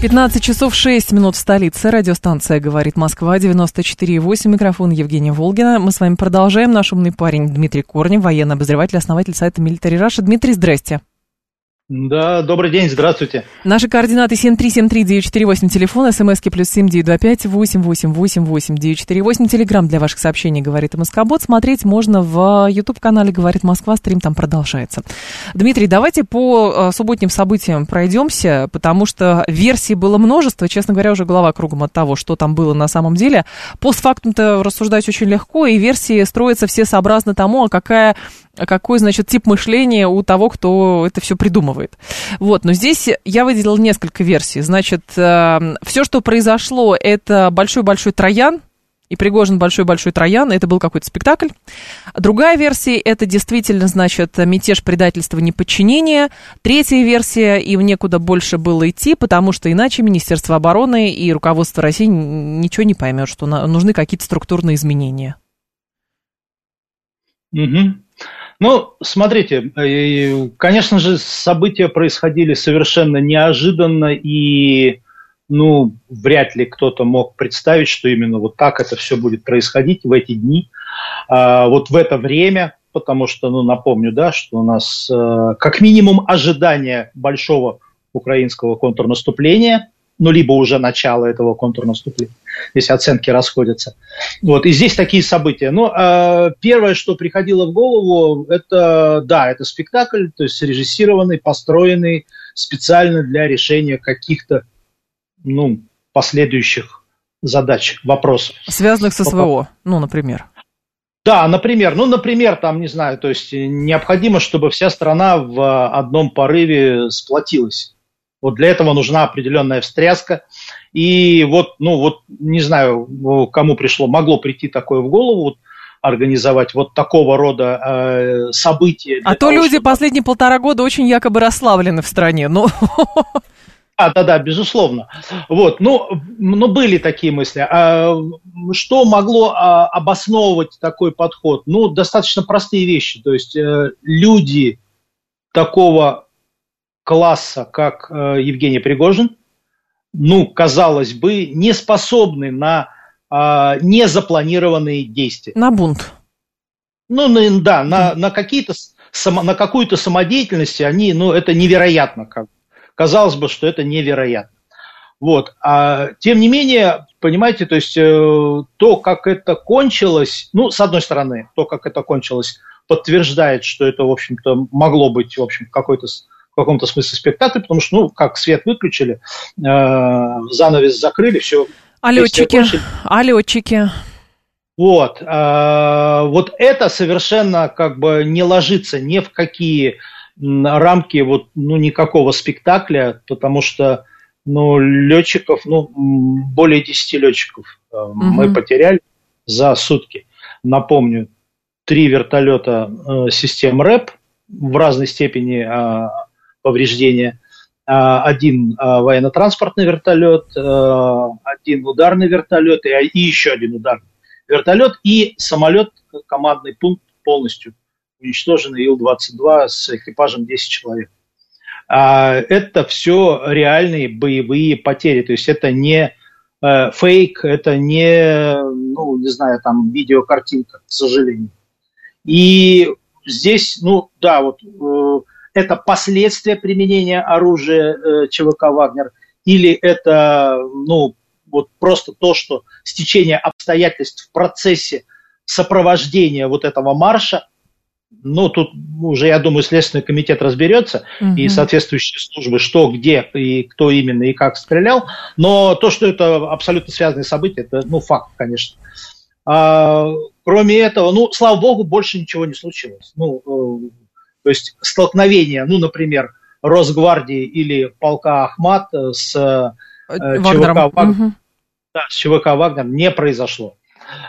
15 часов 6 минут в столице. Радиостанция «Говорит Москва», 94,8. Микрофон Евгения Волгина. Мы с вами продолжаем. Наш умный парень Дмитрий Корнев, военный обозреватель, основатель сайта Military Russia. Дмитрий, здрасте. Да, добрый день, здравствуйте. Наши координаты 7373948, телефон, смски плюс 7925 888 948, телеграмм для ваших сообщений, говорит МСК-бот. Смотреть можно в YouTube-канале «Говорит Москва», стрим там продолжается. Дмитрий, давайте по э, субботним событиям пройдемся, потому что версий было множество, честно говоря, уже голова кругом от того, что там было на самом деле. Постфактум-то рассуждать очень легко, и версии строятся все сообразно тому, а какая какой, значит, тип мышления у того, кто это все придумывает. Вот, но здесь я выделила несколько версий. Значит, э, все, что произошло, это большой-большой троян, и Пригожин большой-большой троян, это был какой-то спектакль. Другая версия, это действительно, значит, мятеж, предательство, неподчинение. Третья версия, им некуда больше было идти, потому что иначе Министерство обороны и руководство России ничего не поймет, что нужны какие-то структурные изменения. Угу. Ну, смотрите, э, конечно же, события происходили совершенно неожиданно, и, ну, вряд ли кто-то мог представить, что именно вот так это все будет происходить в эти дни, а, вот в это время, потому что, ну, напомню, да, что у нас э, как минимум ожидание большого украинского контрнаступления – ну, либо уже начало этого контрнаступления, если оценки расходятся. Вот, и здесь такие события. Ну, э, первое, что приходило в голову, это, да, это спектакль, то есть срежиссированный, построенный специально для решения каких-то, ну, последующих задач, вопросов. Связанных со СВО, ну, например. Да, например, ну, например, там, не знаю, то есть необходимо, чтобы вся страна в одном порыве сплотилась вот для этого нужна определенная встряска. И вот, ну вот, не знаю, кому пришло, могло прийти такое в голову, вот, организовать вот такого рода э, события. А то того, люди чтобы... последние полтора года очень якобы расслаблены в стране. Ну... А, да, да, безусловно. Вот, ну, ну были такие мысли. А, что могло а, обосновывать такой подход? Ну, достаточно простые вещи. То есть э, люди такого класса, как э, Евгений Пригожин, ну, казалось бы, не способны на э, незапланированные действия. На бунт. Ну, на, да, на, на, какие-то, само, на какую-то самодеятельность они, ну, это невероятно. Как, казалось бы, что это невероятно. Вот. А, тем не менее, понимаете, то есть э, то, как это кончилось, ну, с одной стороны, то, как это кончилось, подтверждает, что это, в общем-то, могло быть, в общем, какой-то каком-то смысле спектакль, потому что, ну, как свет выключили, э, занавес закрыли, все. А летчики? А летчики? Вот. Э, вот это совершенно как бы не ложится ни в какие рамки вот, ну, никакого спектакля, потому что ну, летчиков, ну, более 10 летчиков э, угу. мы потеряли за сутки. Напомню, три вертолета э, систем РЭП в разной степени э, повреждения. А, один а, военно-транспортный вертолет, а, один ударный вертолет и еще один ударный вертолет и самолет, командный пункт полностью уничтоженный Ил-22 с экипажем 10 человек. Это все реальные боевые потери, то есть это не э, фейк, это не, ну, не знаю, там видеокартинка, к сожалению. И здесь, ну, да, вот э, это последствия применения оружия э, ЧВК «Вагнер» или это ну, вот просто то, что стечение обстоятельств в процессе сопровождения вот этого марша, ну, тут уже, я думаю, Следственный комитет разберется, угу. и соответствующие службы, что, где и кто именно и как стрелял. Но то, что это абсолютно связанные события, это, ну, факт, конечно. А, кроме этого, ну, слава богу, больше ничего не случилось. Ну, э, то есть столкновение, ну, например, Росгвардии или полка Ахмат с э, ЧВК, Вагнер, угу. да, с ЧВК Вагнер не произошло.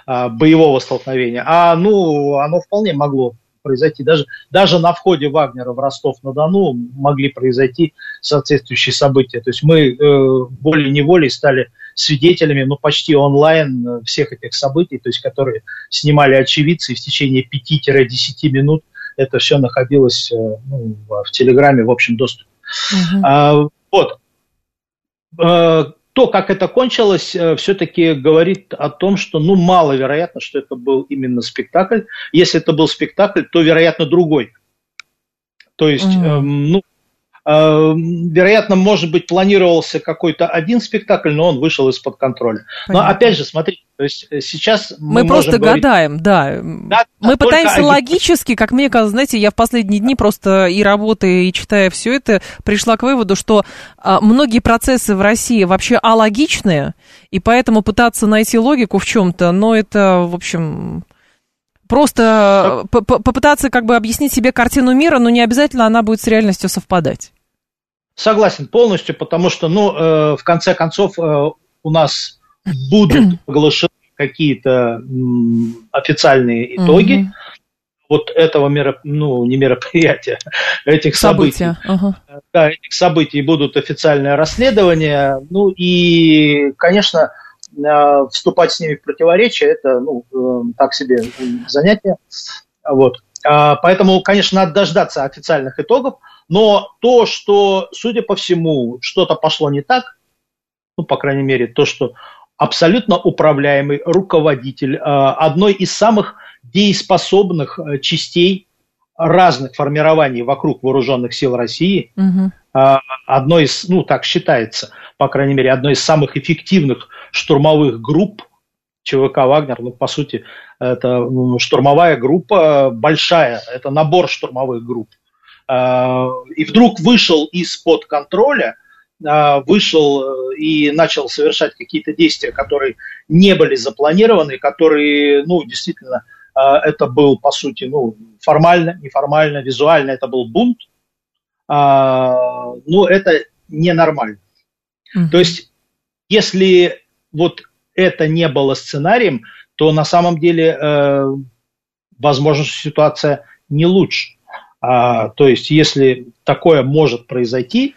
а, боевого столкновения. А ну, оно вполне могло произойти. Даже, даже на входе Вагнера в Ростов-на-Дону могли произойти соответствующие события. То есть мы э, волей-неволей стали свидетелями, ну, почти онлайн э, всех этих событий, то есть которые снимали очевидцы, и в течение 5-10 минут это все находилось э, ну, в Телеграме в общем доступе. Uh-huh. А, вот. Э, то, как это кончилось, э, все-таки говорит о том, что ну, маловероятно, что это был именно спектакль. Если это был спектакль, то, вероятно, другой. То есть, mm-hmm. эм, ну, вероятно, может быть, планировался какой-то один спектакль, но он вышел из-под контроля. Понятно. Но опять же, смотрите, то есть э, сейчас мы, мы просто говорить... гадаем, да. да мы пытаемся один... логически, как мне кажется, знаете, я в последние дни просто и работая, и читая все это, пришла к выводу, что а, многие процессы в России вообще алогичные, и поэтому пытаться найти логику в чем-то, но это, в общем, просто попытаться как бы объяснить себе картину мира, но не обязательно она будет с реальностью совпадать. Согласен полностью, потому что, ну, э, в конце концов, э, у нас будут оглашены какие-то официальные итоги угу. вот этого мероп... ну, не мероприятия, этих событий. Угу. Да, этих событий будут официальные расследования. Ну и, конечно, э, вступать с ними в противоречие, это, ну, э, так себе занятие. Вот. А, поэтому, конечно, надо дождаться официальных итогов. Но то, что, судя по всему, что-то пошло не так, ну, по крайней мере, то, что абсолютно управляемый руководитель э, одной из самых дееспособных э, частей разных формирований вокруг вооруженных сил России, угу. одной из, ну, так считается, по крайней мере, одной из самых эффективных штурмовых групп ЧВК «Вагнер», ну, по сути, это штурмовая группа большая, это набор штурмовых групп. А, и вдруг вышел из-под контроля, а, вышел э, и начал совершать какие-то действия, которые не были запланированы, которые, ну, действительно, это был, по сути, ну, формально, неформально, визуально, это был бунт, ну, это ненормально. Mm-hmm. То есть, если вот это не было сценарием, то на самом деле, э, возможно, ситуация не лучше. А, то есть, если такое может произойти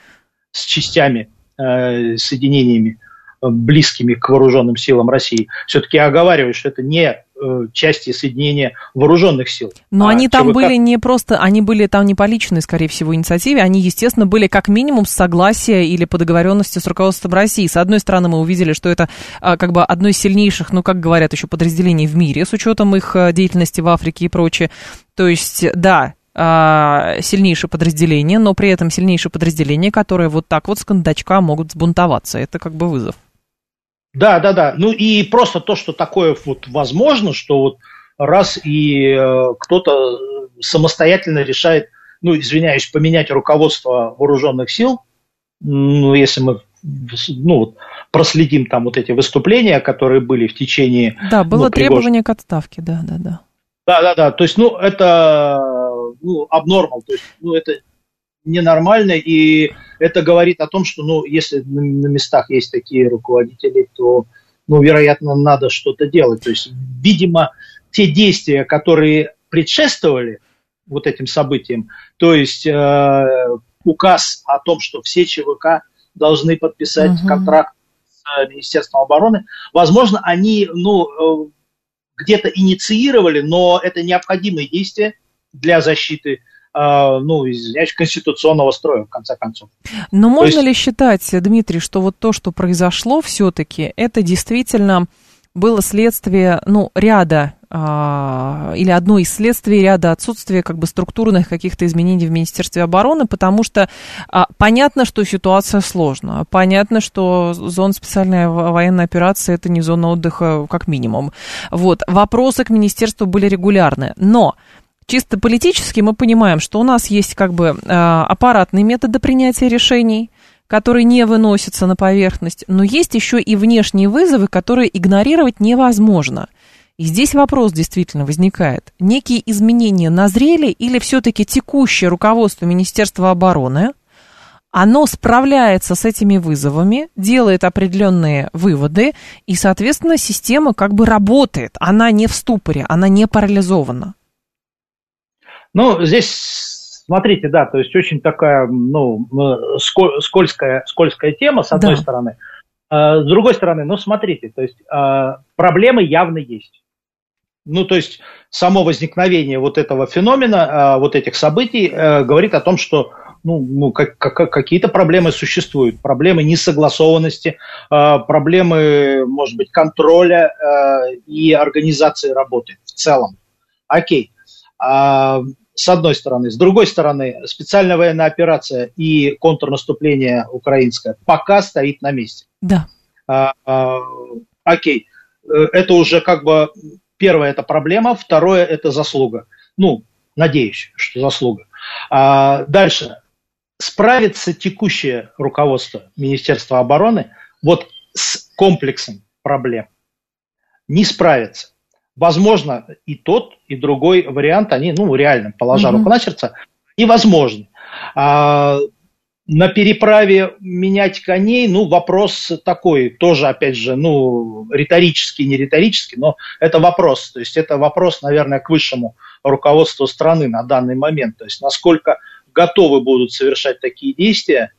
с частями, э, соединениями, э, близкими к вооруженным силам России, все-таки я оговариваю, что это не э, части соединения вооруженных сил. Но а они там ЧВК... были не просто, они были там не по личной, скорее всего, инициативе, они, естественно, были как минимум с согласия или по договоренности с руководством России. С одной стороны, мы увидели, что это а, как бы одно из сильнейших, ну, как говорят еще, подразделений в мире, с учетом их э, деятельности в Африке и прочее. То есть, да, сильнейшее подразделение, но при этом сильнейшее подразделение, которое вот так вот с кондачка могут сбунтоваться. Это как бы вызов. Да, да, да. Ну и просто то, что такое вот возможно, что вот раз и э, кто-то самостоятельно решает, ну, извиняюсь, поменять руководство вооруженных сил, ну, если мы ну, проследим там вот эти выступления, которые были в течение... Да, было ну, требование к отставке, да, да, да. Да, да, да. То есть, ну, это ну, абнормал, то есть, ну, это ненормально, и это говорит о том, что, ну, если на, местах есть такие руководители, то, ну, вероятно, надо что-то делать. То есть, видимо, те действия, которые предшествовали вот этим событиям, то есть э, указ о том, что все ЧВК должны подписать угу. контракт с Министерством обороны, возможно, они, ну, э, где-то инициировали, но это необходимые действия для защиты а, ну, извиняюсь, конституционного строя, в конце концов. Но то можно есть... ли считать, Дмитрий, что вот то, что произошло все-таки, это действительно было следствие, ну, ряда а, или одно из следствий ряда отсутствия как бы структурных каких-то изменений в Министерстве обороны, потому что а, понятно, что ситуация сложная, понятно, что зона специальной военной операции это не зона отдыха как минимум. Вот, вопросы к Министерству были регулярны, но чисто политически мы понимаем, что у нас есть как бы э, аппаратные методы принятия решений, которые не выносятся на поверхность, но есть еще и внешние вызовы, которые игнорировать невозможно. И здесь вопрос действительно возникает. Некие изменения назрели или все-таки текущее руководство Министерства обороны, оно справляется с этими вызовами, делает определенные выводы, и, соответственно, система как бы работает. Она не в ступоре, она не парализована. Ну, здесь, смотрите, да, то есть очень такая, ну, скользкая, скользкая тема, с одной да. стороны. А, с другой стороны, ну, смотрите, то есть а, проблемы явно есть. Ну, то есть само возникновение вот этого феномена, а, вот этих событий э, говорит о том, что ну, ну как, как, какие-то проблемы существуют. Проблемы несогласованности, э, проблемы, может быть, контроля э, и организации работы в целом. Окей. А, с одной стороны. С другой стороны, специальная военная операция и контрнаступление украинское пока стоит на месте. Да. А, а, окей. Э, это уже как бы первое это проблема, второе это заслуга. Ну, надеюсь, что заслуга. А, дальше справится текущее руководство Министерства обороны вот с комплексом проблем? Не справится. Возможно, и тот, и другой вариант, они, ну, реально, положа mm-hmm. руку на сердце, невозможны. А, на переправе менять коней, ну, вопрос такой, тоже, опять же, ну, риторический, не риторический, но это вопрос. То есть это вопрос, наверное, к высшему руководству страны на данный момент. То есть насколько готовы будут совершать такие действия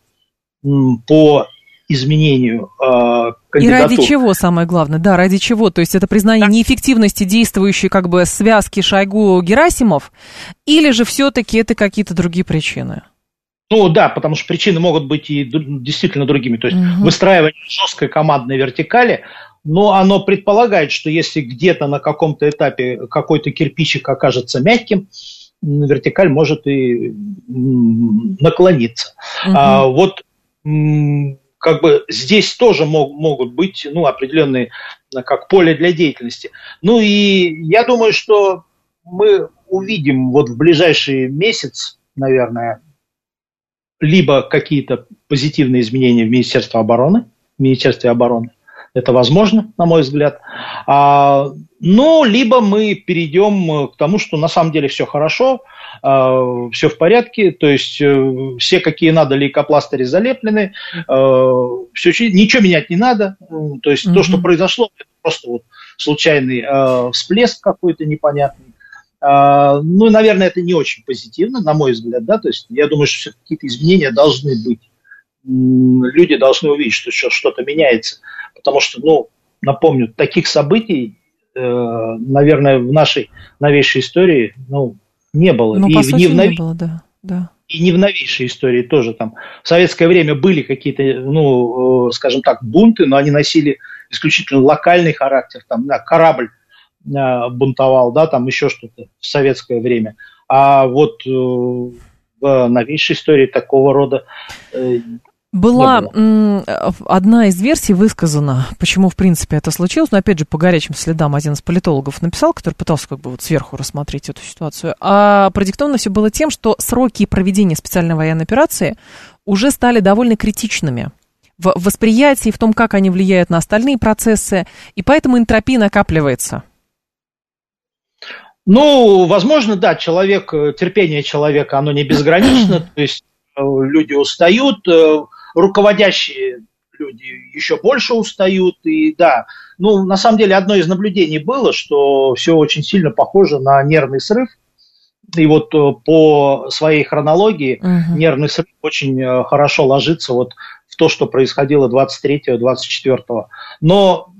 по изменению э, И ради чего, самое главное, да, ради чего? То есть это признание да. неэффективности действующей как бы связки Шойгу-Герасимов, или же все-таки это какие-то другие причины? Ну да, потому что причины могут быть и действительно другими. То есть угу. выстраивание жесткой командной вертикали, но оно предполагает, что если где-то на каком-то этапе какой-то кирпичик окажется мягким, вертикаль может и наклониться. Угу. А, вот как бы здесь тоже мог, могут быть ну, определенные как поле для деятельности. Ну и я думаю, что мы увидим вот в ближайший месяц, наверное, либо какие-то позитивные изменения в Министерстве обороны, в Министерстве обороны, это возможно, на мой взгляд. А, ну, либо мы перейдем к тому, что на самом деле все хорошо, все в порядке, то есть э, все какие надо лейкопластыри залеплены, а, все, ничего менять не надо. То есть mm-hmm. то, что произошло, это просто вот случайный а, всплеск какой-то непонятный. А, ну, наверное, это не очень позитивно, на мой взгляд, да, то есть я думаю, что какие-то изменения должны быть. Люди должны увидеть, что что-то меняется. Потому что, ну, напомню, таких событий, э, наверное, в нашей новейшей истории, ну, не было. Ну, и по сути, в новей... не было, да. да. И не в новейшей истории тоже там. В советское время были какие-то, ну, э, скажем так, бунты, но они носили исключительно локальный характер. Там, да, корабль э, бунтовал, да, там еще что-то в советское время. А вот э, в новейшей истории такого рода э, была одна из версий высказана, почему, в принципе, это случилось, но, опять же, по горячим следам один из политологов написал, который пытался как бы вот сверху рассмотреть эту ситуацию, а продиктовано все было тем, что сроки проведения специальной военной операции уже стали довольно критичными в восприятии, в том, как они влияют на остальные процессы, и поэтому энтропия накапливается. Ну, возможно, да, человек, терпение человека, оно не безгранично, то есть э, люди устают, э, руководящие люди еще больше устают. И да, ну, на самом деле, одно из наблюдений было, что все очень сильно похоже на нервный срыв. И вот э, по своей хронологии угу. нервный срыв очень э, хорошо ложится вот в то, что происходило 23-24. Но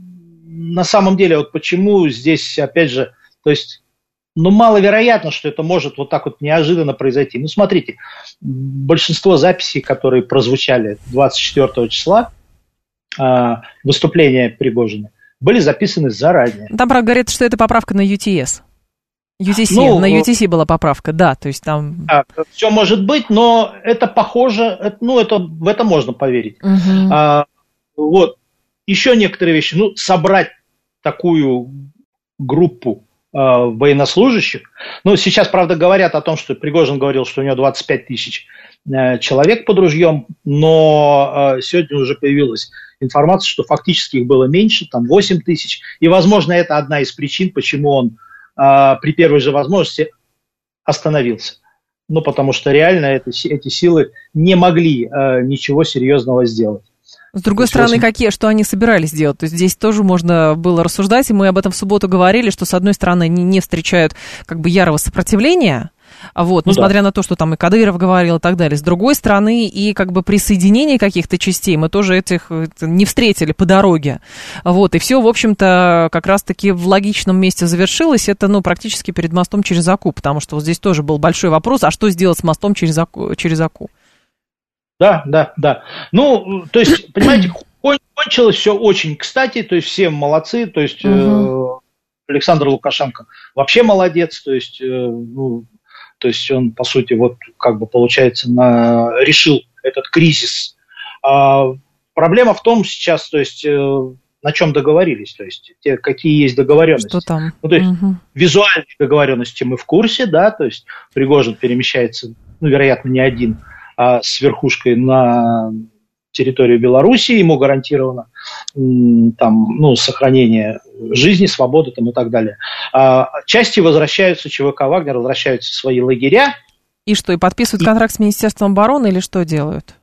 на самом деле, вот почему здесь, опять же, то есть но маловероятно, что это может вот так вот неожиданно произойти. Ну, смотрите, большинство записей, которые прозвучали 24 числа, а, выступления Пригожина, были записаны заранее. Там, правда, говорят, что это поправка на UTS. UTC, ну, на UTC была поправка, да, то есть там... Да, все может быть, но это похоже, ну, это, в это можно поверить. Угу. А, вот, еще некоторые вещи, ну, собрать такую группу Э, военнослужащих. Ну, сейчас, правда, говорят о том, что Пригожин говорил, что у него 25 тысяч э, человек под ружьем, но э, сегодня уже появилась информация, что фактически их было меньше, там 8 тысяч. И, возможно, это одна из причин, почему он при первой же возможности остановился. ну, потому что реально это, эти силы не могли э, ничего серьезного сделать. С другой стороны, какие, что они собирались делать? То есть здесь тоже можно было рассуждать, и мы об этом в субботу говорили, что, с одной стороны, они не встречают как бы ярого сопротивления, вот, ну, несмотря да. на то, что там и Кадыров говорил и так далее. С другой стороны, и как бы присоединение каких-то частей мы тоже этих не встретили по дороге. Вот, и все, в общем-то, как раз-таки в логичном месте завершилось. Это, ну, практически перед мостом через Аку, потому что вот здесь тоже был большой вопрос, а что сделать с мостом через Аку? Через Аку? Да, да, да. Ну, то есть, понимаете, кончилось все очень кстати, то есть все молодцы, то есть угу. э, Александр Лукашенко вообще молодец, то есть, э, ну, то есть он, по сути, вот как бы получается, на, решил этот кризис. А, проблема в том сейчас, то есть э, на чем договорились, то есть те, какие есть договоренности. Что там? Ну, то есть угу. визуальные договоренности мы в курсе, да, то есть Пригожин перемещается, ну, вероятно, не один с верхушкой на территорию Беларуси, ему гарантировано там, ну, сохранение жизни, свободы там, и так далее. А части возвращаются, ЧВК Вагнер возвращаются в свои лагеря. И что, и подписывают контракт с Министерством обороны или что делают?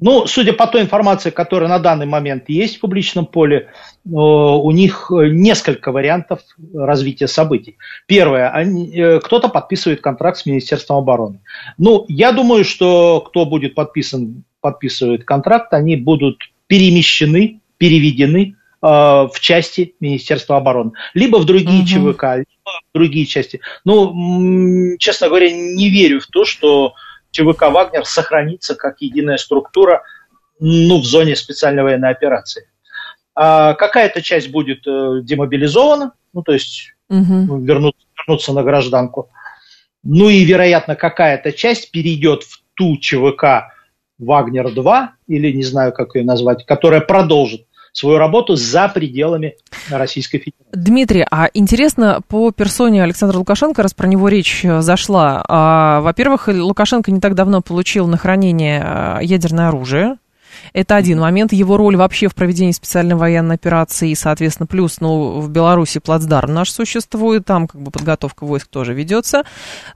Ну, судя по той информации, которая на данный момент есть в публичном поле, э, у них несколько вариантов развития событий. Первое, они, э, кто-то подписывает контракт с Министерством обороны. Ну, я думаю, что кто будет подписан, подписывает контракт, они будут перемещены, переведены э, в части Министерства обороны. Либо в другие угу. ЧВК, либо в другие части. Ну, честно говоря, не верю в то, что ЧВК «Вагнер» сохранится как единая структура ну, в зоне специальной военной операции. А какая-то часть будет э, демобилизована, ну, то есть угу. вернуться, вернуться на гражданку. Ну и, вероятно, какая-то часть перейдет в ту ЧВК «Вагнер-2», или не знаю, как ее назвать, которая продолжит свою работу за пределами Российской Федерации. Дмитрий, а интересно по персоне Александра Лукашенко, раз про него речь э, зашла. А, во-первых, Лукашенко не так давно получил на хранение э, ядерное оружие. Это один момент. Его роль вообще в проведении специальной военной операции, соответственно, плюс, ну, в Беларуси плацдарм наш существует, там как бы подготовка войск тоже ведется.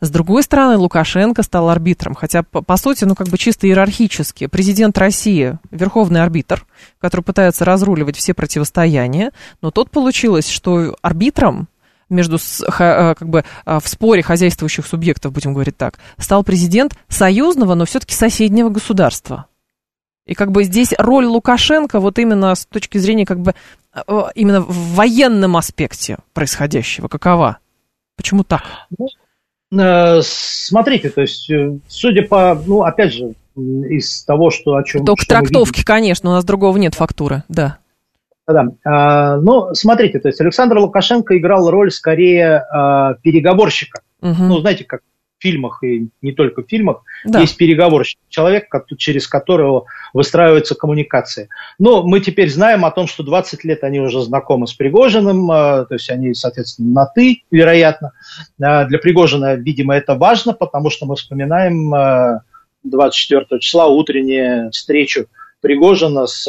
С другой стороны, Лукашенко стал арбитром, хотя, по, по сути, ну, как бы чисто иерархически. Президент России, верховный арбитр, который пытается разруливать все противостояния, но тут получилось, что арбитром между э, как бы э, в споре хозяйствующих субъектов, будем говорить так, стал президент союзного, но все-таки соседнего государства. И как бы здесь роль Лукашенко вот именно с точки зрения как бы э, именно в военном аспекте происходящего, какова? Почему так? Ну, э, смотрите, то есть, э, судя по, ну, опять же, из того, что о чем... Только трактовки, конечно, у нас другого нет фактуры, да. Да, а, ну, смотрите, то есть Александр Лукашенко играл роль скорее переговорщика. Угу. Ну, знаете, как фильмах и не только в фильмах да. есть переговорщик, человек, через которого выстраиваются коммуникации. Но мы теперь знаем о том, что 20 лет они уже знакомы с Пригожиным, э, то есть они, соответственно, на «ты», вероятно. Э, для Пригожина, видимо, это важно, потому что мы вспоминаем 24 э, числа утреннюю встречу Пригожина с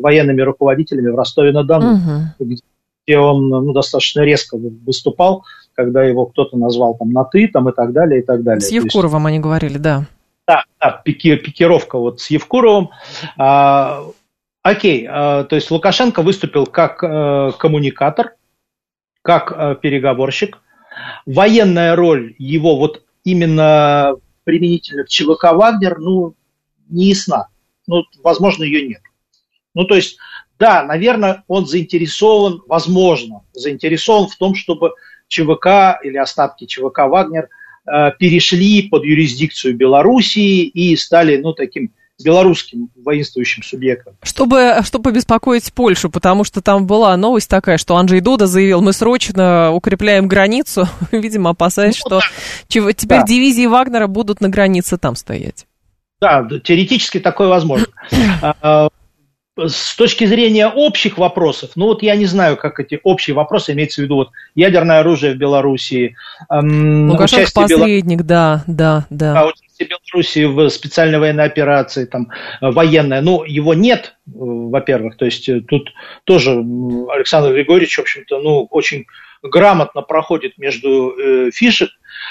военными руководителями в Ростове-на-Дону, угу. где он ну, достаточно резко выступал когда его кто-то назвал там на «ты» там, и так далее, и так далее. С Евкуровым есть, они говорили, да. Да, да пики, пикировка вот с Евкуровым. А, окей, а, то есть Лукашенко выступил как а, коммуникатор, как а, переговорщик. Военная роль его вот именно применительно к ЧВК «Вагнер», ну, не ясна. Ну, возможно, ее нет. Ну, то есть, да, наверное, он заинтересован, возможно, заинтересован в том, чтобы ЧВК или остатки ЧВК «Вагнер» э, перешли под юрисдикцию Белоруссии и стали, ну, таким белорусским воинствующим субъектом. Чтобы, чтобы беспокоить Польшу, потому что там была новость такая, что Анджей Дуда заявил, мы срочно укрепляем границу, видимо, опасаясь, ну, что да. теперь да. дивизии Вагнера будут на границе там стоять. Да, теоретически такое возможно. А, а, с точки зрения общих вопросов, ну вот я не знаю, как эти общие вопросы, имеется в виду вот ядерное оружие в Белоруссии. Эм, Лукашенко посредник, Бело... да, да, да. Беларуси в специальной военной операции, там, военная, ну, его нет, во-первых, то есть тут тоже Александр Григорьевич, в общем-то, ну, очень грамотно проходит между э, фишек,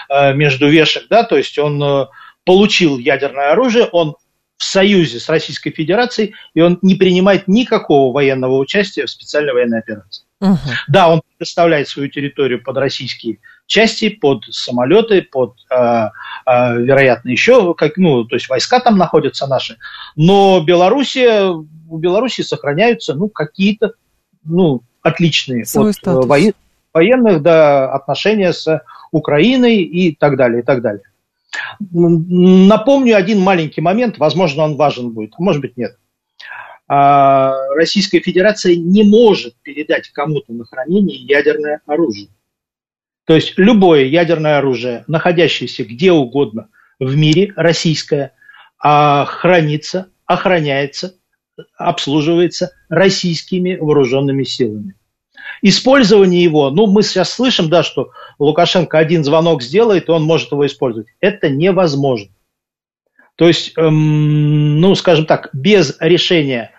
э, между вешек, да, то есть он э, получил ядерное оружие, он в союзе с Российской Федерацией, и он не принимает никакого военного участия в специальной военной операции. Угу. Да, он предоставляет свою территорию под российские части, под самолеты, под, э, э, вероятно, еще, как, ну, то есть войска там находятся наши, но Белоруссия, у Белоруссии сохраняются, ну, какие-то, ну, отличные Свой от э, воен, военных, да, отношения с Украиной и так далее, и так далее. Напомню один маленький момент, возможно, он важен будет, а может быть, нет. А, Российская Федерация не может передать кому-то на хранение ядерное оружие. То есть любое ядерное оружие, находящееся где угодно в мире, российское, а, хранится, охраняется, обслуживается российскими вооруженными силами. Использование его, ну, мы сейчас слышим, да, что Лукашенко один звонок сделает, и он может его использовать. Это невозможно. То есть, эм, ну, скажем так, без решения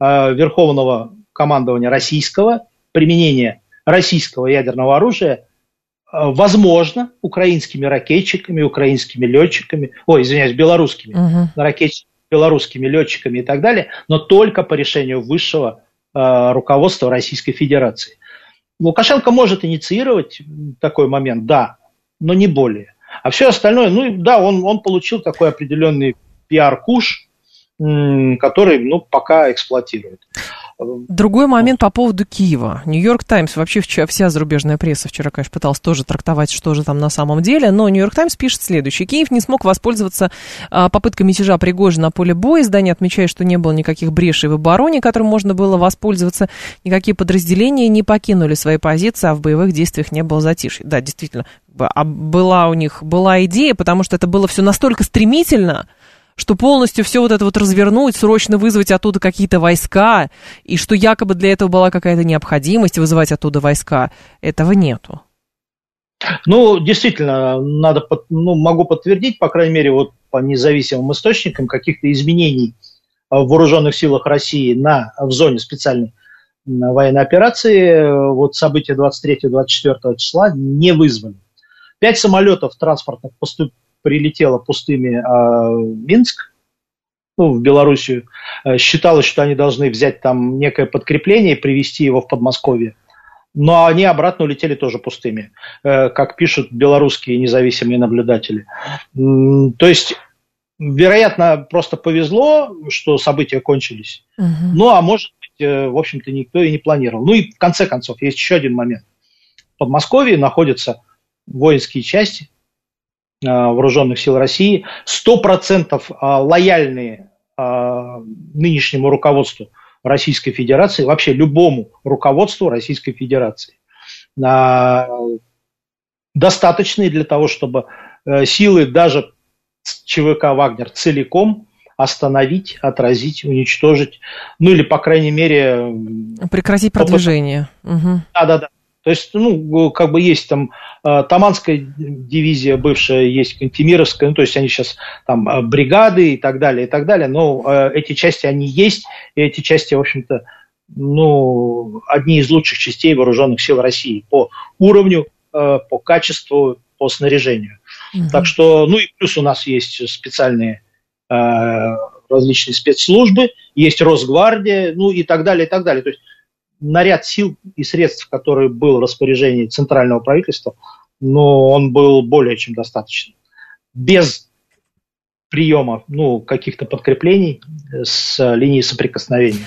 э, Верховного командования российского, применения российского ядерного оружия, э, возможно, украинскими ракетчиками, украинскими летчиками, ой, извиняюсь, белорусскими uh-huh. ракетчиками, белорусскими летчиками и так далее, но только по решению высшего э, руководства Российской Федерации. Лукашенко может инициировать такой момент, да, но не более. А все остальное, ну да, он, он получил такой определенный пиар-куш, который, ну, пока эксплуатирует. Другой момент по поводу Киева. Нью-Йорк Таймс, вообще вся зарубежная пресса вчера, конечно, пыталась тоже трактовать, что же там на самом деле, но Нью-Йорк Таймс пишет следующее. Киев не смог воспользоваться а, попыткой мятежа Пригожина на поле боя. Издание отмечает, что не было никаких брешей в обороне, которым можно было воспользоваться. Никакие подразделения не покинули свои позиции, а в боевых действиях не было затишья. Да, действительно, а была у них была идея, потому что это было все настолько стремительно, что полностью все вот это вот развернуть, срочно вызвать оттуда какие-то войска, и что якобы для этого была какая-то необходимость вызывать оттуда войска, этого нету. Ну, действительно, надо, ну, могу подтвердить, по крайней мере, вот по независимым источникам, каких-то изменений в вооруженных силах России на, в зоне специальной военной операции вот события 23-24 числа не вызвали. Пять самолетов транспортных поступ, прилетела пустыми а, в Минск, ну, в Белоруссию. Э, считалось, что они должны взять там некое подкрепление и привести его в Подмосковье. Но они обратно улетели тоже пустыми, э, как пишут белорусские независимые наблюдатели. То есть, вероятно, просто повезло, что события кончились. Угу. Ну, а может быть, э, в общем-то, никто и не планировал. Ну и в конце концов, есть еще один момент. В Подмосковье находятся воинские части, вооруженных сил России, 100% э, лояльные э, нынешнему руководству Российской Федерации, вообще любому руководству Российской Федерации. Достаточные для того, чтобы силы даже ЧВК «Вагнер» целиком остановить, отразить, уничтожить, ну или, по крайней мере... Прекратить продвижение. Да-да-да. То есть, ну, как бы есть там э, Таманская дивизия бывшая, есть Кантемировская, ну, то есть они сейчас там э, бригады и так далее, и так далее, но э, эти части, они есть, и эти части, в общем-то, ну, одни из лучших частей вооруженных сил России по уровню, по качеству, по снаряжению. Угу. Так что, ну и плюс у нас есть специальные различные спецслужбы, есть Росгвардия, ну и так далее, и так далее. То есть наряд сил и средств, который был в распоряжении центрального правительства, но он был более чем достаточно. Без приема ну, каких-то подкреплений с линии соприкосновения.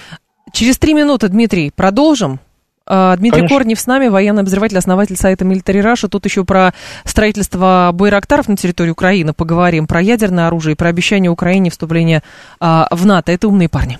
Через три минуты, Дмитрий, продолжим. А, Дмитрий Конечно. Корнев с нами, военный обозреватель, основатель сайта Military Russia. Тут еще про строительство байрактаров на территории Украины поговорим, про ядерное оружие и про обещание Украине вступления а, в НАТО. Это умные парни.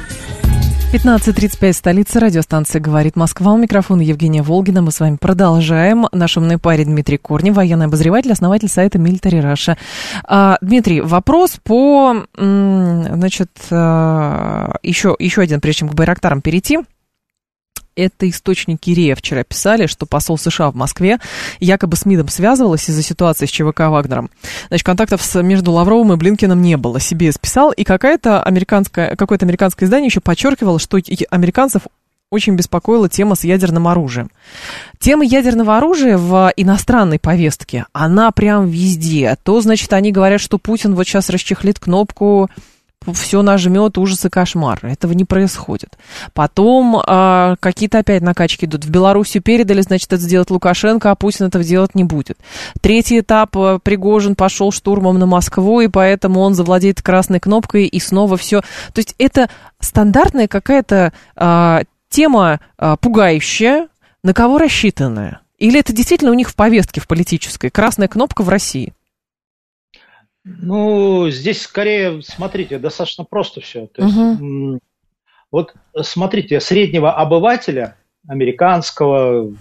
15.35, столица радиостанции «Говорит Москва». У микрофона Евгения Волгина. Мы с вами продолжаем. Наш умный парень Дмитрий Корнев, военный обозреватель, основатель сайта Military Russia. А, Дмитрий, вопрос по, значит, еще, а, еще один, прежде чем к Байрактарам перейти это источники РИА вчера писали, что посол США в Москве якобы с МИДом связывалась из-за ситуации с ЧВК Вагнером. Значит, контактов с, между Лавровым и Блинкиным не было. Себе списал, и какая-то американская, какое-то американское издание еще подчеркивало, что американцев очень беспокоила тема с ядерным оружием. Тема ядерного оружия в иностранной повестке, она прям везде. То, значит, они говорят, что Путин вот сейчас расчехлит кнопку все нажмет, ужас и кошмар. Этого не происходит. Потом а, какие-то опять накачки идут. В Белоруссию передали, значит, это сделать Лукашенко, а Путин этого делать не будет. Третий этап. А, Пригожин пошел штурмом на Москву, и поэтому он завладеет красной кнопкой, и снова все. То есть это стандартная какая-то а, тема а, пугающая, на кого рассчитанная? Или это действительно у них в повестке, в политической? Красная кнопка в России? Ну, здесь скорее, смотрите, достаточно просто все. То есть, угу. вот смотрите, среднего обывателя, американского,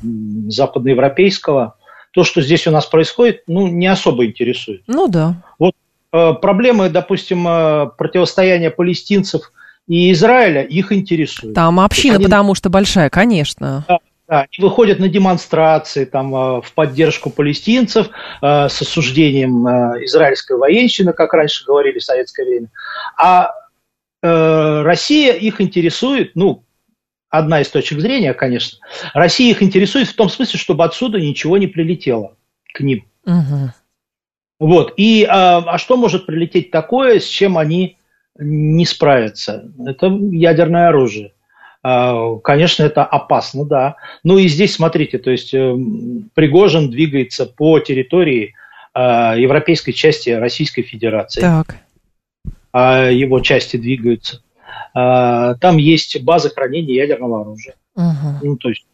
западноевропейского, то, что здесь у нас происходит, ну, не особо интересует. Ну да. Вот э, проблемы, допустим, э, противостояния палестинцев и Израиля, их интересуют. Там община, они... потому что большая, конечно. Да, да, и выходят на демонстрации там, э, в поддержку палестинцев э, с осуждением э, израильской военщины, как раньше говорили в советское время. А Россия их интересует, ну, одна из точек зрения, конечно, Россия их интересует в том смысле, чтобы отсюда ничего не прилетело к ним. Угу. Вот. И а, а что может прилететь такое, с чем они не справятся? Это ядерное оружие. А, конечно, это опасно, да. Ну и здесь, смотрите, то есть э, Пригожин двигается по территории а, европейской части Российской Федерации. Так. А его части двигаются. Там есть база хранения ядерного оружия. Угу. Ну, то есть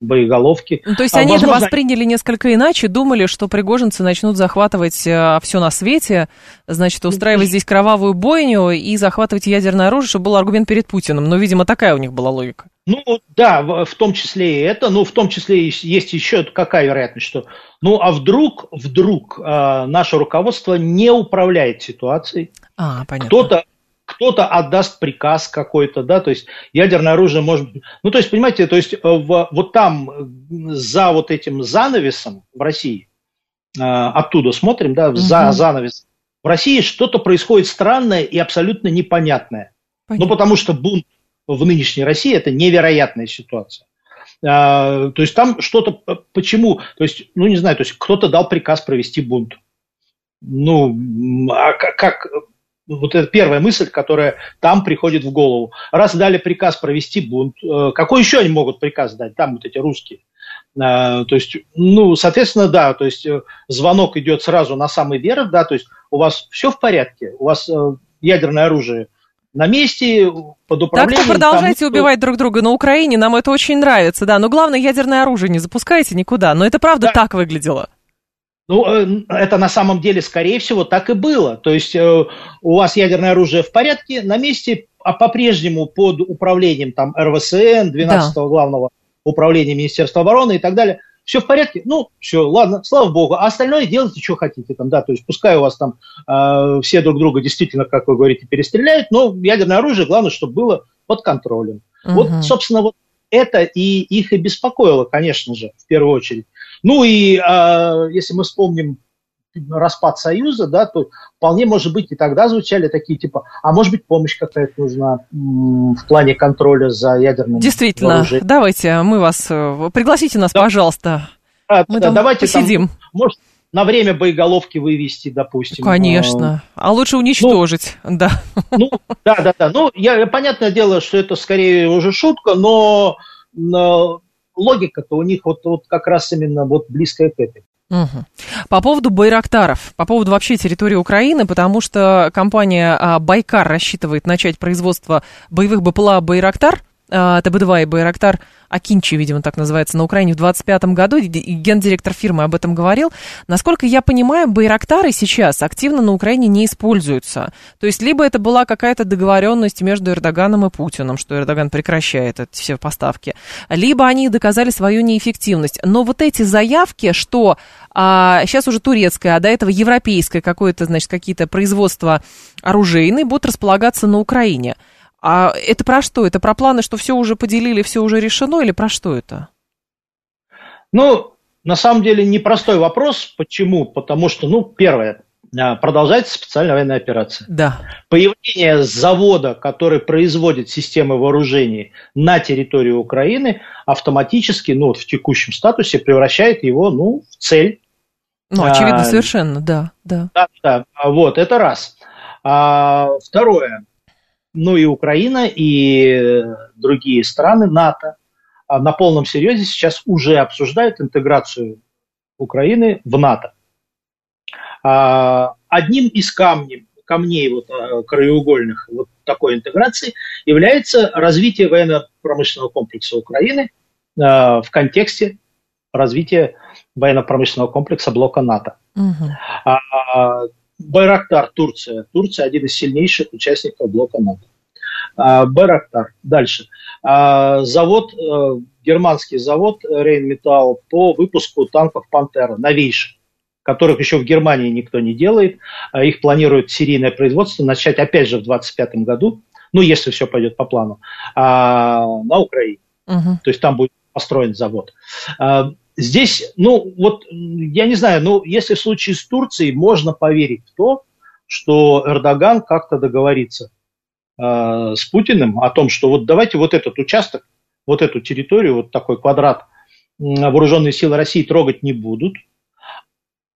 боеголовки. Ну, то есть а, они возможно... же восприняли несколько иначе, думали, что пригожинцы начнут захватывать э, все на свете, значит, устраивать здесь кровавую бойню и захватывать ядерное оружие, чтобы был аргумент перед Путиным. Но, видимо, такая у них была логика. Ну, да, в, в том числе и это, но в том числе есть еще какая вероятность, что, ну, а вдруг, вдруг э, наше руководство не управляет ситуацией, а, понятно. кто-то кто-то отдаст приказ какой-то, да, то есть ядерное оружие может... Ну, то есть, понимаете, то есть э, в, вот там э, за вот этим занавесом в России, э, оттуда смотрим, да, угу. за занавес, в России что-то происходит странное и абсолютно непонятное. Понятно. Ну, потому что бунт в нынешней России – это невероятная ситуация. А, то есть там что-то, почему, то есть, ну не знаю, то есть кто-то дал приказ провести бунт. Ну, а как, вот это первая мысль, которая там приходит в голову. Раз дали приказ провести бунт, э, какой еще они могут приказ дать, там вот эти русские? Э, то есть, ну, соответственно, да, то есть э, звонок идет сразу на самый верх, да, то есть у вас все в порядке, у вас ядерное оружие на месте, под управлением. Так продолжайте там... убивать друг друга на Украине, нам это очень нравится, да, но главное, ядерное оружие не запускайте никуда, но это правда да. так выглядело. Ну, э, это на самом деле, скорее всего, так и было. То есть э, у вас ядерное оружие в порядке, на месте, а по-прежнему под управлением там РВСН, 12-го да. главного управления Министерства обороны и так далее. Все в порядке? Ну, все, ладно, слава богу. А остальное делайте, что хотите там, да, то есть пускай у вас там э, все друг друга действительно, как вы говорите, перестреляют, но ядерное оружие, главное, чтобы было под контролем. Угу. Вот, собственно, вот это и их и беспокоило, конечно же, в первую очередь. Ну и э, если мы вспомним распад Союза, да, то вполне может быть и тогда звучали такие типа, а может быть помощь какая-то нужна в плане контроля за ядерным Действительно, вооружением. давайте мы вас, э, пригласите нас, да. пожалуйста. А, мы да, там давайте посидим. Там, может, на время боеголовки вывести, допустим. Конечно. А лучше уничтожить, ну, да. Ну, да, да, да. Ну, я, понятное дело, что это скорее уже шутка, но, но логика-то у них вот, вот как раз именно вот близкая к этой. Угу. По поводу Байрактаров, по поводу вообще территории Украины, потому что компания а, Байкар рассчитывает начать производство боевых БПЛА Байрактар ТБ-2 и Байрактар Акинчи, видимо, так называется, на Украине в 25 году, и гендиректор фирмы об этом говорил. Насколько я понимаю, Байрактары сейчас активно на Украине не используются. То есть, либо это была какая-то договоренность между Эрдоганом и Путиным, что Эрдоган прекращает эти все поставки, либо они доказали свою неэффективность. Но вот эти заявки, что а, сейчас уже турецкое, а до этого европейское какое-то, значит, какие-то производства оружейные будут располагаться на Украине – а это про что? Это про планы, что все уже поделили, все уже решено, или про что это? Ну, на самом деле непростой вопрос. Почему? Потому что, ну, первое, а, продолжается специальная военная операция. Да. Появление завода, который производит системы вооружений на территории Украины, автоматически, ну, вот в текущем статусе превращает его, ну, в цель. Ну, очевидно, а, совершенно, да, да. Да, да, вот, это раз. А, второе, ну и Украина, и другие страны НАТО а на полном серьезе сейчас уже обсуждают интеграцию Украины в НАТО. А, одним из камней, камней вот, а, краеугольных вот такой интеграции является развитие военно-промышленного комплекса Украины в контексте развития военно-промышленного комплекса блока НАТО. Угу. Байрактар, Турция. Турция один из сильнейших участников блока НАТО. А, Байрактар. Дальше. А, завод, э, германский завод Рейнметалл по выпуску танков Пантера, новейших которых еще в Германии никто не делает. А, их планируют серийное производство начать опять же в 2025 году, ну, если все пойдет по плану, на Украине. Угу. То есть там будет построен завод. Здесь, ну, вот, я не знаю, ну, если в случае с Турцией можно поверить в то, что Эрдоган как-то договорится э, с Путиным о том, что вот давайте вот этот участок, вот эту территорию, вот такой квадрат вооруженные силы России трогать не будут,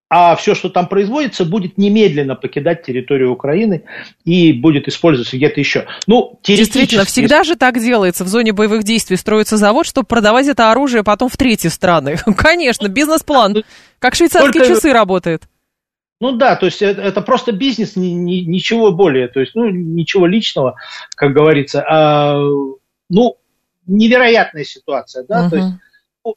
а все, что там производится, будет немедленно покидать территорию Украины и будет использоваться где-то еще. Ну, Действительно, всегда же так делается. В зоне боевых действий строится завод, чтобы продавать это оружие потом в третьи страны. Конечно, бизнес-план. Как швейцарские Только... часы работает. Ну да, то есть это, это просто бизнес, ни, ни, ничего более, то есть, ну, ничего личного, как говорится. А, ну, невероятная ситуация, да, uh-huh. то есть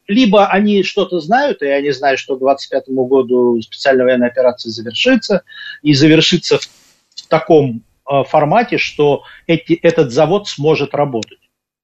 либо они что-то знают, и они знают, что к 2025 году специальная военная операция завершится, и завершится в, в таком э, формате, что эти, этот завод сможет работать.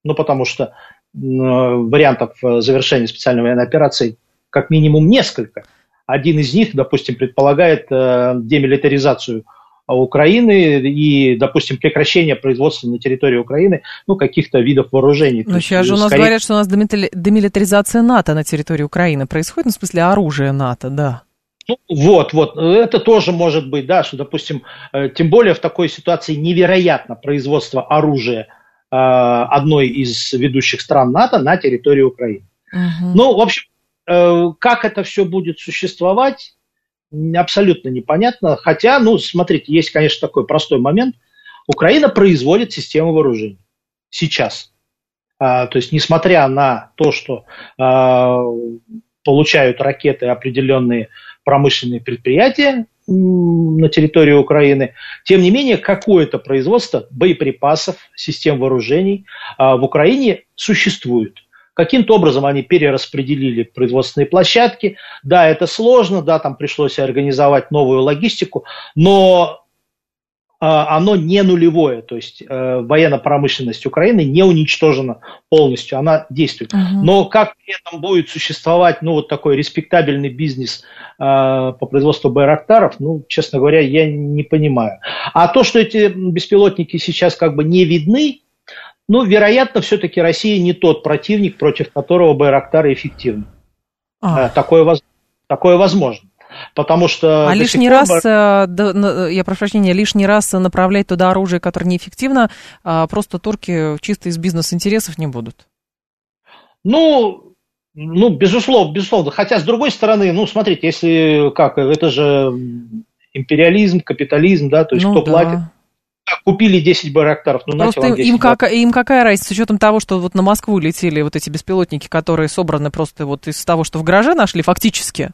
Ну, потому что э, вариантов э, завершения специальной военной операции как минимум несколько. Один из них, допустим, предполагает э, демилитаризацию Украины и, допустим, прекращение производства на территории Украины ну, каких-то видов вооружений. Но сейчас же у нас скорее... говорят, что у нас демилитаризация НАТО на территории Украины происходит, ну, в смысле оружия НАТО, да. Ну, вот, вот, это тоже может быть, да, что, допустим, э, тем более в такой ситуации невероятно производство оружия э, одной из ведущих стран НАТО на территории Украины. Угу. Ну, в общем, э, как это все будет существовать, абсолютно непонятно. Хотя, ну, смотрите, есть, конечно, такой простой момент. Украина производит систему вооружений сейчас. А, то есть, несмотря на то, что а, получают ракеты определенные промышленные предприятия на территории Украины, тем не менее, какое-то производство боеприпасов, систем вооружений а, в Украине существует. Каким-то образом они перераспределили производственные площадки. Да, это сложно, да, там пришлось организовать новую логистику, но а, оно не нулевое, то есть э, военно промышленность Украины не уничтожена полностью, она действует. Угу. Но как при этом будет существовать, ну, вот такой респектабельный бизнес э, по производству байрактаров, ну, честно говоря, я не понимаю. А то, что эти беспилотники сейчас как бы не видны, ну, вероятно, все-таки Россия не тот противник, против которого Байрактары эффективны. А. Э, такое, такое возможно. Потому что... А лишний раз, пор... Э, я прошу прощения, лишний раз направлять туда оружие, которое неэффективно, а просто турки чисто из бизнес-интересов не будут? Ну, ну, безусловно, безусловно. Хотя, с другой стороны, ну, смотрите, если как, это же империализм, капитализм, да, то есть ну, кто да. платит, купили 10 байрактаров. Ну, Просто им, им, как, им какая разница, с учетом того, что вот на Москву летели вот эти беспилотники, которые собраны просто вот из того, что в гараже нашли фактически,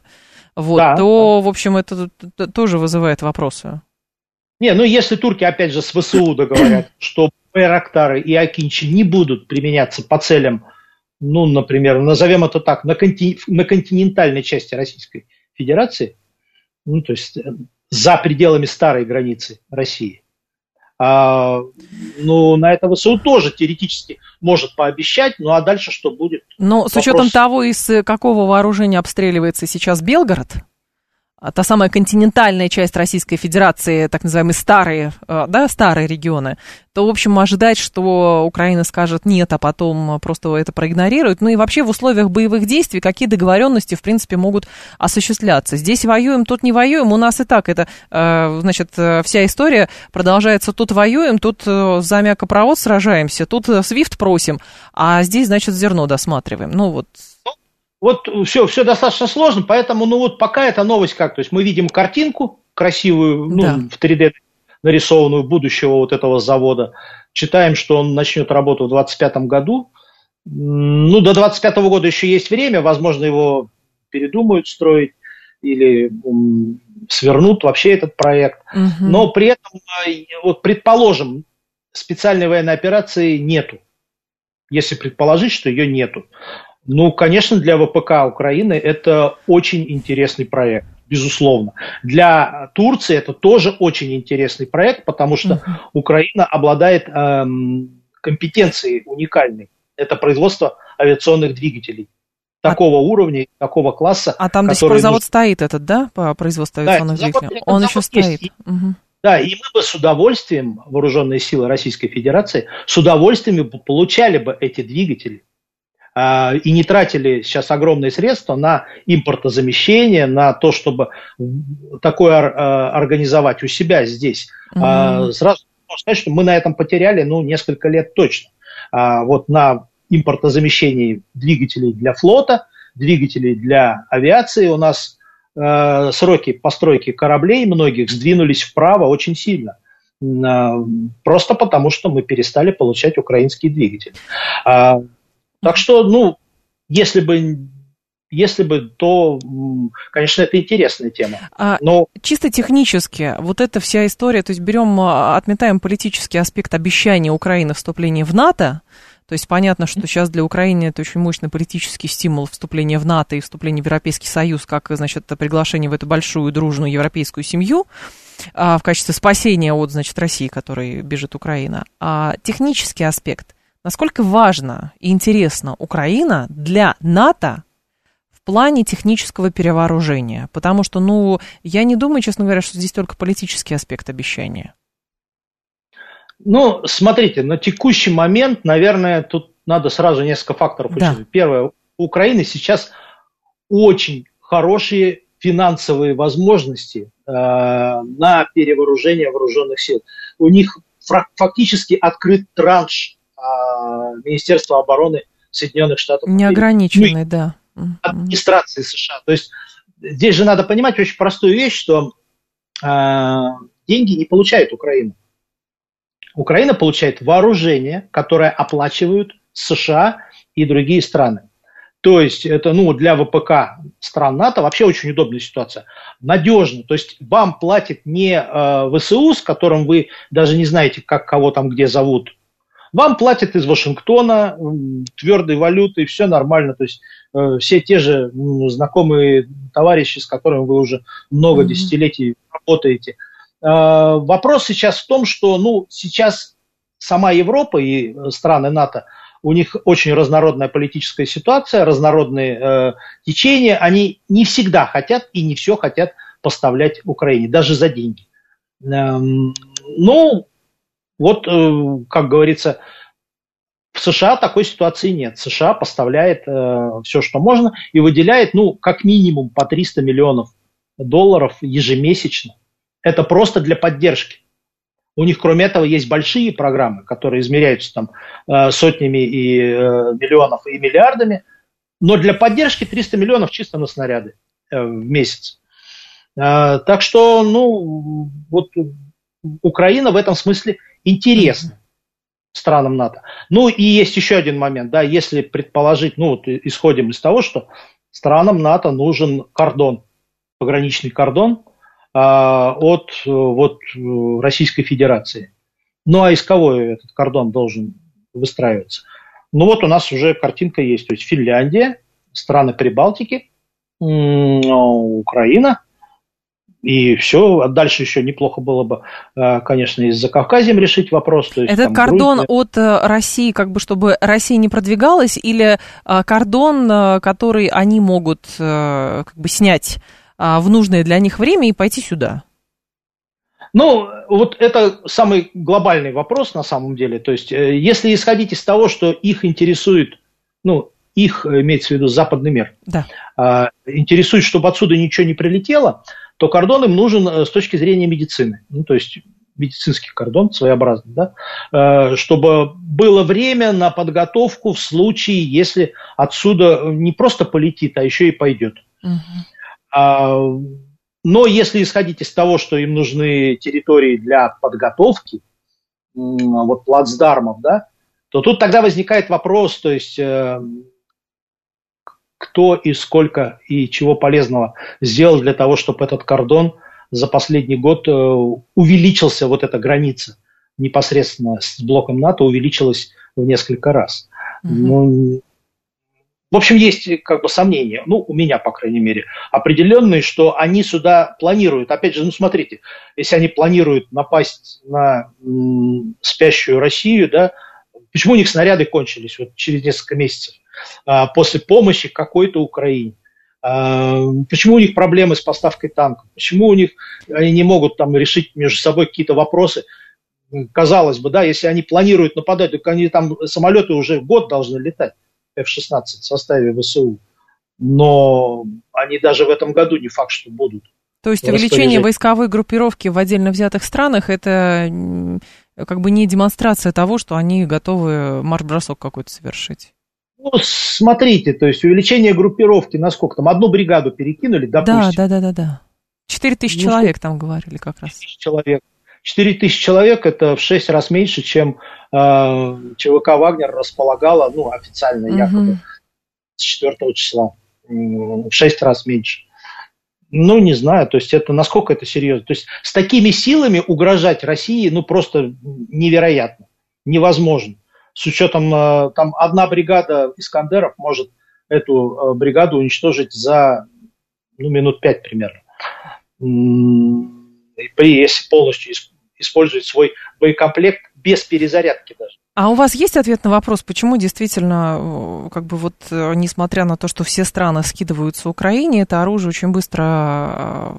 вот, да, то, да. в общем, это, это тоже вызывает вопросы. Не, ну если турки, опять же, с ВСУ договорят, что Байрактары и Акинчи не будут применяться по целям, ну, например, назовем это так, на, конти, на континентальной части Российской Федерации, ну, то есть э, за пределами старой границы России, а, ну, на это ВСУ тоже теоретически может пообещать, ну а дальше что будет? Но с учетом того, из какого вооружения обстреливается сейчас Белгород, та самая континентальная часть Российской Федерации, так называемые старые, э, да, старые регионы, то, в общем, ожидать, что Украина скажет нет, а потом просто это проигнорирует. Ну и вообще в условиях боевых действий какие договоренности, в принципе, могут осуществляться. Здесь воюем, тут не воюем. У нас и так это, э, значит, э, вся история продолжается. Тут воюем, тут за мякопровод сражаемся, тут свифт просим, а здесь, значит, зерно досматриваем. Ну вот вот все, все достаточно сложно, поэтому, ну вот пока эта новость как, то есть мы видим картинку красивую, ну, да. в 3D нарисованную будущего вот этого завода, читаем, что он начнет работу в 2025 году, ну, до 2025 года еще есть время, возможно, его передумают строить или свернут вообще этот проект. Угу. Но при этом, вот предположим, специальной военной операции нету. Если предположить, что ее нету. Ну, конечно, для ВПК Украины это очень интересный проект безусловно. Для Турции это тоже очень интересный проект, потому что uh-huh. Украина обладает эм, компетенцией уникальной. Это производство авиационных двигателей такого а... уровня, такого класса. А там до сих пор завод нужно... стоит этот, да, по производству авиационных да, двигателей? Он еще стоит. Есть. Угу. Да, и мы бы с удовольствием, вооруженные силы Российской Федерации, с удовольствием получали бы эти двигатели а, и не тратили сейчас огромные средства на импортозамещение, на то, чтобы такое а, организовать у себя здесь. Mm-hmm. Сразу можно сказать, что мы на этом потеряли ну, несколько лет точно. Вот на импортозамещении двигателей для флота, двигателей для авиации у нас сроки постройки кораблей многих сдвинулись вправо очень сильно. Просто потому, что мы перестали получать украинские двигатели. Так что, ну, если бы если бы, то, конечно, это интересная тема. А Но... Чисто технически, вот эта вся история, то есть берем, а, отметаем политический аспект обещания Украины вступления в НАТО, то есть понятно, что сейчас для Украины это очень мощный политический стимул вступления в НАТО и вступления в Европейский Союз, как, значит, приглашение в эту большую дружную европейскую семью а, в качестве спасения от, значит, России, которой бежит Украина. А технический аспект, Насколько важно и интересно Украина для НАТО в плане технического перевооружения? Потому что, ну, я не думаю, честно говоря, что здесь только политический аспект обещания. Ну, смотрите, на текущий момент, наверное, тут надо сразу несколько факторов учитывать. Да. Первое, у Украины сейчас очень хорошие финансовые возможности э, на перевооружение вооруженных сил. У них фактически открыт транш Министерства обороны Соединенных Штатов. Неограниченный, ну, да. Администрации США. То есть здесь же надо понимать очень простую вещь, что э, деньги не получает Украина. Украина получает вооружение, которое оплачивают США и другие страны. То есть это ну, для ВПК стран НАТО вообще очень удобная ситуация. Надежно. То есть вам платит не э, ВСУ, с которым вы даже не знаете, как кого там где зовут, вам платят из Вашингтона твердой валютой, все нормально. То есть э, все те же ну, знакомые товарищи, с которыми вы уже много mm-hmm. десятилетий работаете. Э, вопрос сейчас в том, что ну, сейчас сама Европа и страны НАТО, у них очень разнородная политическая ситуация, разнородные э, течения, они не всегда хотят и не все хотят поставлять Украине, даже за деньги. Эм, ну, вот, э, как говорится, в США такой ситуации нет. США поставляет э, все, что можно, и выделяет, ну, как минимум по 300 миллионов долларов ежемесячно. Это просто для поддержки. У них, кроме этого, есть большие программы, которые измеряются там э, сотнями и э, миллионов и миллиардами, но для поддержки 300 миллионов чисто на снаряды э, в месяц. Э, так что, ну, вот Украина в этом смысле интересны странам НАТО. Ну и есть еще один момент, да, если предположить, ну вот исходим из того, что странам НАТО нужен кордон, пограничный кордон э, от вот, Российской Федерации. Ну а из кого этот кордон должен выстраиваться? Ну вот у нас уже картинка есть. То есть Финляндия, страны Прибалтики, Украина, и все, а дальше еще неплохо было бы, э, конечно, и за Кавказем решить вопрос. То есть, Этот там, кордон Грузия. от э, России, как бы, чтобы Россия не продвигалась, или э, кордон, который они могут как бы снять в нужное для них время и пойти сюда? Ну, вот это самый глобальный вопрос на самом деле. То есть, если исходить из того, что их интересует, ну, их, имеется в виду западный мир, да. интересует, чтобы отсюда ничего не прилетело, то кордон им нужен э, с точки зрения медицины. Ну, то есть медицинский кордон своеобразный, да, э, чтобы было время на подготовку в случае, если отсюда не просто полетит, а еще и пойдет. Угу. Но если исходить из того, что им нужны территории для подготовки, вот плацдармов, да, то тут тогда возникает вопрос, то есть э, кто и сколько и чего полезного сделал для того, чтобы этот кордон за последний год э, увеличился, вот эта граница непосредственно с блоком НАТО увеличилась в несколько раз. Угу. Ну, в общем, есть как бы сомнения, ну, у меня, по крайней мере, определенные, что они сюда планируют. Опять же, ну, смотрите, если они планируют напасть на м, спящую Россию, да, почему у них снаряды кончились вот через несколько месяцев? А, после помощи какой-то Украине. А, почему у них проблемы с поставкой танков? Почему у них они не могут там решить между собой какие-то вопросы? Казалось бы, да, если они планируют нападать, так они там самолеты уже год должны летать, F-16 в составе ВСУ. Но они даже в этом году не факт, что будут. То есть увеличение войсковой группировки в отдельно взятых странах это как бы не демонстрация того, что они готовы марш-бросок какой-то совершить. Ну, смотрите, то есть увеличение группировки, насколько там, одну бригаду перекинули, допустим. Да, да, да, да, да. 4 тысячи ну, человек там говорили как раз. 4 тысячи человек. 4 тысячи человек – это в 6 раз меньше, чем э, ЧВК «Вагнер» располагала, ну, официально угу. якобы, с 4 числа. В 6 раз меньше. Ну, не знаю, то есть это насколько это серьезно. То есть с такими силами угрожать России, ну, просто невероятно, невозможно с учетом, э, там одна бригада Искандеров может эту э, бригаду уничтожить за ну, минут пять примерно. При, если полностью использовать свой боекомплект без перезарядки даже. А у вас есть ответ на вопрос, почему действительно, э, как бы вот, несмотря на то, что все страны скидываются Украине, это оружие очень быстро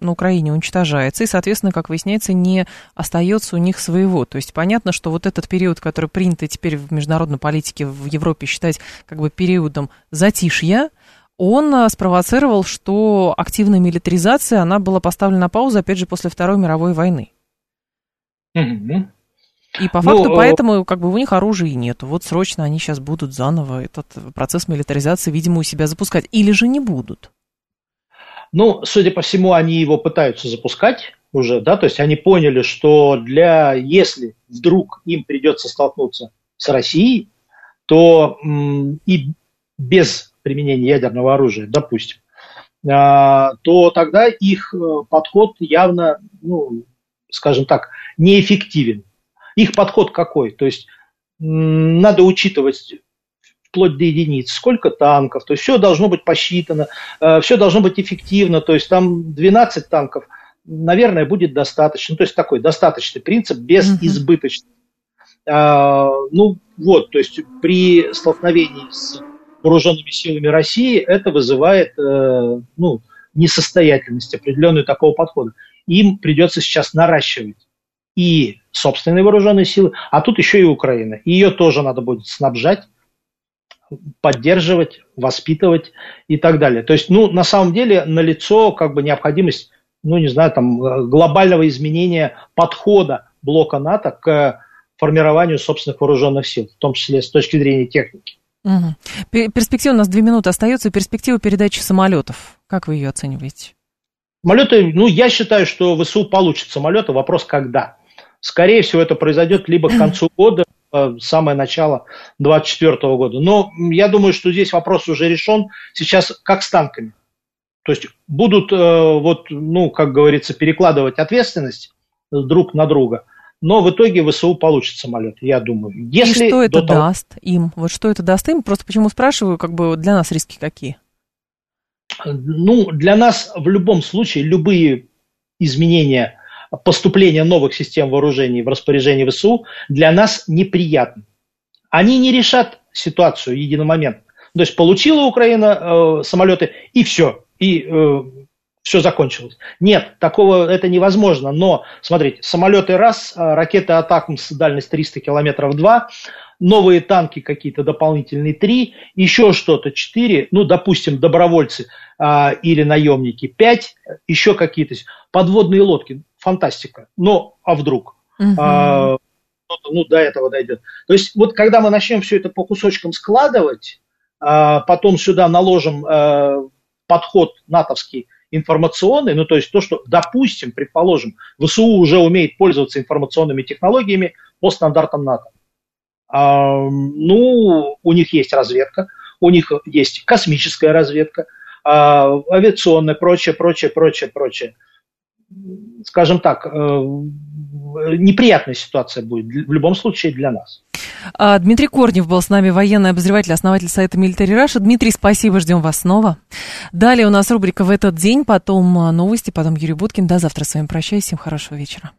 на Украине уничтожается, и, соответственно, как выясняется, не остается у них своего. То есть понятно, что вот этот период, который принято теперь в международной политике в Европе считать как бы периодом затишья, он спровоцировал, что активная милитаризация, она была поставлена на паузу, опять же, после Второй мировой войны. И по факту ну, поэтому как бы у них оружия и нету. Вот срочно они сейчас будут заново этот процесс милитаризации, видимо, у себя запускать. Или же не будут. Ну, судя по всему, они его пытаются запускать уже, да, то есть они поняли, что для, если вдруг им придется столкнуться с Россией, то и без применения ядерного оружия, допустим, а, то тогда их э, подход явно, ну, скажем так, неэффективен. Их подход какой? То есть надо учитывать вплоть до единиц, сколько танков, то есть все должно быть посчитано, э, все должно быть эффективно, то есть там 12 танков, наверное, будет достаточно, то есть такой достаточный принцип без uh-huh. избыточности. А, ну вот, то есть при столкновении с вооруженными силами России это вызывает э, ну, несостоятельность определенную такого подхода. Им придется сейчас наращивать и собственные вооруженные силы, а тут еще и Украина. Ее тоже надо будет снабжать поддерживать, воспитывать и так далее. То есть, ну, на самом деле, налицо как бы необходимость, ну, не знаю, там, глобального изменения подхода блока НАТО к формированию собственных вооруженных сил, в том числе с точки зрения техники. Угу. Перспектива, у нас две минуты остается, перспектива передачи самолетов. Как вы ее оцениваете? Самолеты, ну, я считаю, что ВСУ получит самолеты, вопрос когда. Скорее всего, это произойдет либо к концу года, Э, самое начало 2024 года. Но я думаю, что здесь вопрос уже решен. Сейчас как с танками. То есть будут, э, вот, ну, как говорится, перекладывать ответственность друг на друга. но в итоге ВСУ получит самолет, я думаю. Если И что это того... даст им? Вот что это даст им? Просто почему спрашиваю, как бы для нас риски какие? Ну, для нас в любом случае любые изменения поступления новых систем вооружений в распоряжение ВСУ для нас неприятны. Они не решат ситуацию единомоментно. То есть получила Украина э, самолеты и все, и э, все закончилось. Нет, такого это невозможно. Но, смотрите, самолеты раз, а ракеты Атакмс дальность 300 километров два, новые танки какие-то дополнительные три, еще что-то четыре, ну, допустим, добровольцы а, или наемники пять, еще какие-то подводные лодки, фантастика. Но, а вдруг? Угу. А, ну, до этого дойдет. То есть, вот когда мы начнем все это по кусочкам складывать, а, потом сюда наложим а, подход натовский, информационный, ну то есть то, что, допустим, предположим, ВСУ уже умеет пользоваться информационными технологиями по стандартам НАТО. А, ну, у них есть разведка, у них есть космическая разведка, а, авиационная, прочее, прочее, прочее, прочее. Скажем так, э, неприятная ситуация будет в любом случае для нас. А, Дмитрий Корнев был с нами, военный обозреватель, основатель сайта Military Russia. Дмитрий, спасибо, ждем вас снова. Далее у нас рубрика «В этот день», потом новости, потом Юрий Буткин. До завтра с вами прощаюсь, всем хорошего вечера.